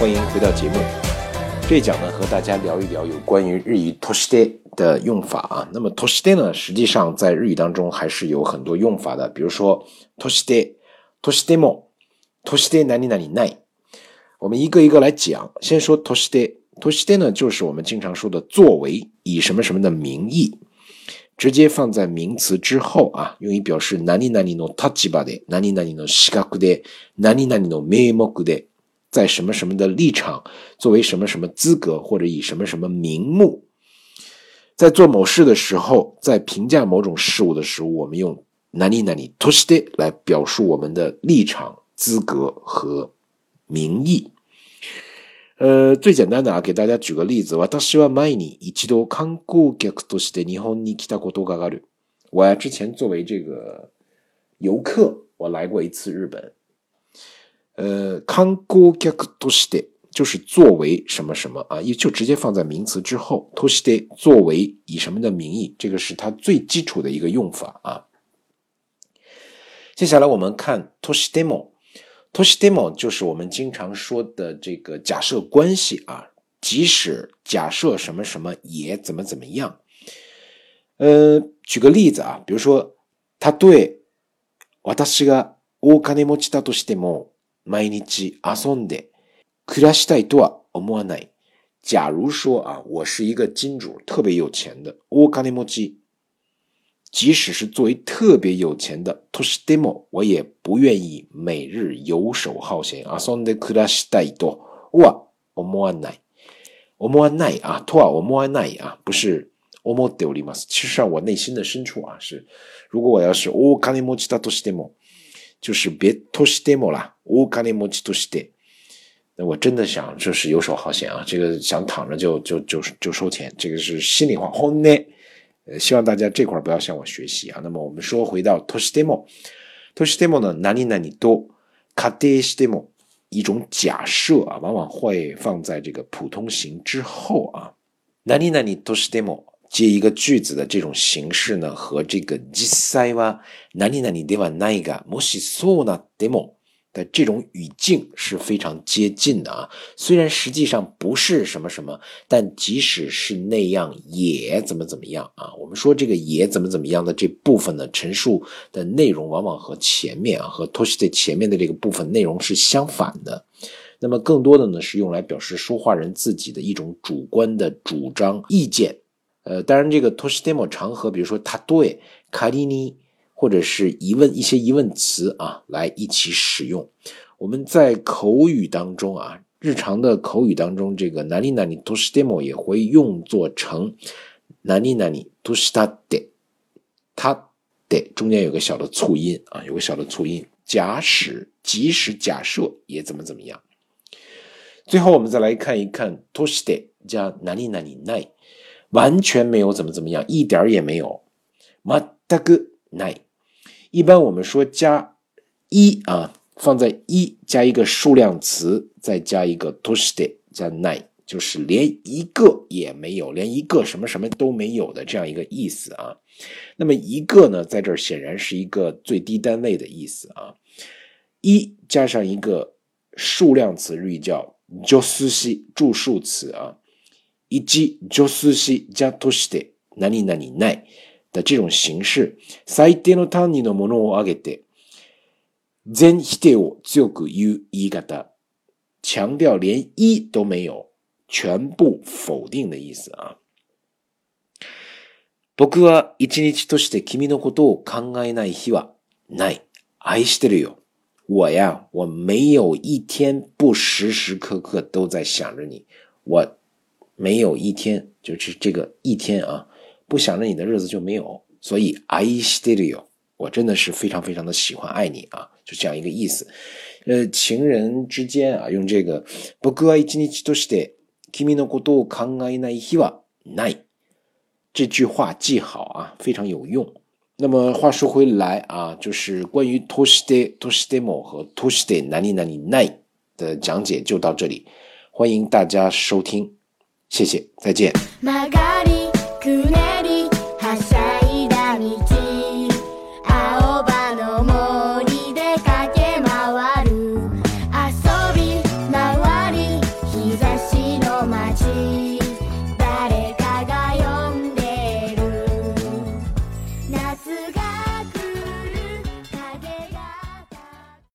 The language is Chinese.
欢迎回到节目。这一讲呢，和大家聊一聊有关于日语“として”的用法啊。那么“として”呢，实际上在日语当中还是有很多用法的。比如说“として”、“としても”、“として何々何”。我们一个一个来讲。先说“として”。“として”呢，就是我们经常说的“作为”以什么什么的名义，直接放在名词之后啊，用于表示“何々の立場で”、“何々の視覚で”、“何々の名目で”。在什么什么的立场，作为什么什么资格，或者以什么什么名目，在做某事的时候，在评价某种事物的时候，我们用何々として来表述我们的立场、资格和名义。呃，最简单的啊，给大家举个例子。私は前に一度観光客として日本に来たことがある。我呀，之前作为这个游客，我来过一次日本。 呃，観光客として就是作为什么什么啊，也就直接放在名词之后。として作为以什么的名义，这个是它最基础的一个用法啊。接下来我们看としても。to s h i demo 就是我们经常说的这个假设关系啊，即使假设什么什么也怎么怎么样。呃，举个例子啊，比如说，他对私が大金持ちだとしても 毎日遊んで暮らしたいとは思わない。假如说啊，我是一个金主，特别有钱的大金持ち。即使是作为特别有钱的 Toshidemo，我也不愿意每日游手好闲啊。そんで暮らしたいとは思わない。思わない啊，とは思わない啊，不是思っております。其实上我内心的深处啊，是如果我要是大金持ちだとしても，就是别 Toshidemo 啦，大金持ちとして，那我真的想就是游手好闲啊，这个想躺着就就就就收钱，这个是心里话。后呢？呃，希望大家这块不要向我学习啊。那么我们说回到 toshidemo，toshidemo 呢，哪里哪里都 kadeshidemo 一种假设啊，往往会放在这个普通型之后啊。哪里哪里 toshidemo 接一个句子的这种形式呢，和这个実際は哪里哪里ではないが、もしそうなっても的这种语境是非常接近的啊，虽然实际上不是什么什么，但即使是那样也怎么怎么样啊？我们说这个也怎么怎么样的这部分呢？陈述的内容往往和前面啊和 toshi 的前面的这个部分内容是相反的。那么更多的呢是用来表示说话人自己的一种主观的主张意见。 呃，当然这个 toshi demo 常和比如说他对卡利尼。或者是疑问一些疑问词啊，来一起使用。我们在口语当中啊，日常的口语当中，这个哪里哪里都是 demo 也会用作成哪里哪里都是他的，他的中间有个小的促音啊，有个小的促音。假使即使假设也怎么怎么样。最后我们再来看一看 to s t 加哪里哪里奈，完全没有怎么怎么样，一点也没有。全くない。一般我们说加一啊，放在一加一个数量词，再加一个 to stay 加 nine，就是连一个也没有，连一个什么什么都没有的这样一个意思啊。那么一个呢，在这儿显然是一个最低单位的意思啊。一加上一个数量词，日语叫 josushi 助数词啊。 一击 josushi 加 to stay 哪里哪里奈。的这种形式，最低の単位のものを挙げて、全否定を強く言う言い方，强调连一都没有，全部否定的意思啊。僕は一日として君のことを考えない日はない。愛してるよ。我呀，我没有一天不时时刻刻都在想着你。我没有一天，就是这个一天啊。不想着你的日子就没有，所以 I still you，我真的是非常非常的喜欢爱你啊，就这样一个意思。呃，情人之间啊，用这个僕は一日として君のことを考えない日はない。这句话记好啊，非常有用。那么话说回来啊，就是关于 to stay to stay mo 和 to stay 哪里哪里奈的讲解就到这里，欢迎大家收听， 谢谢，再见。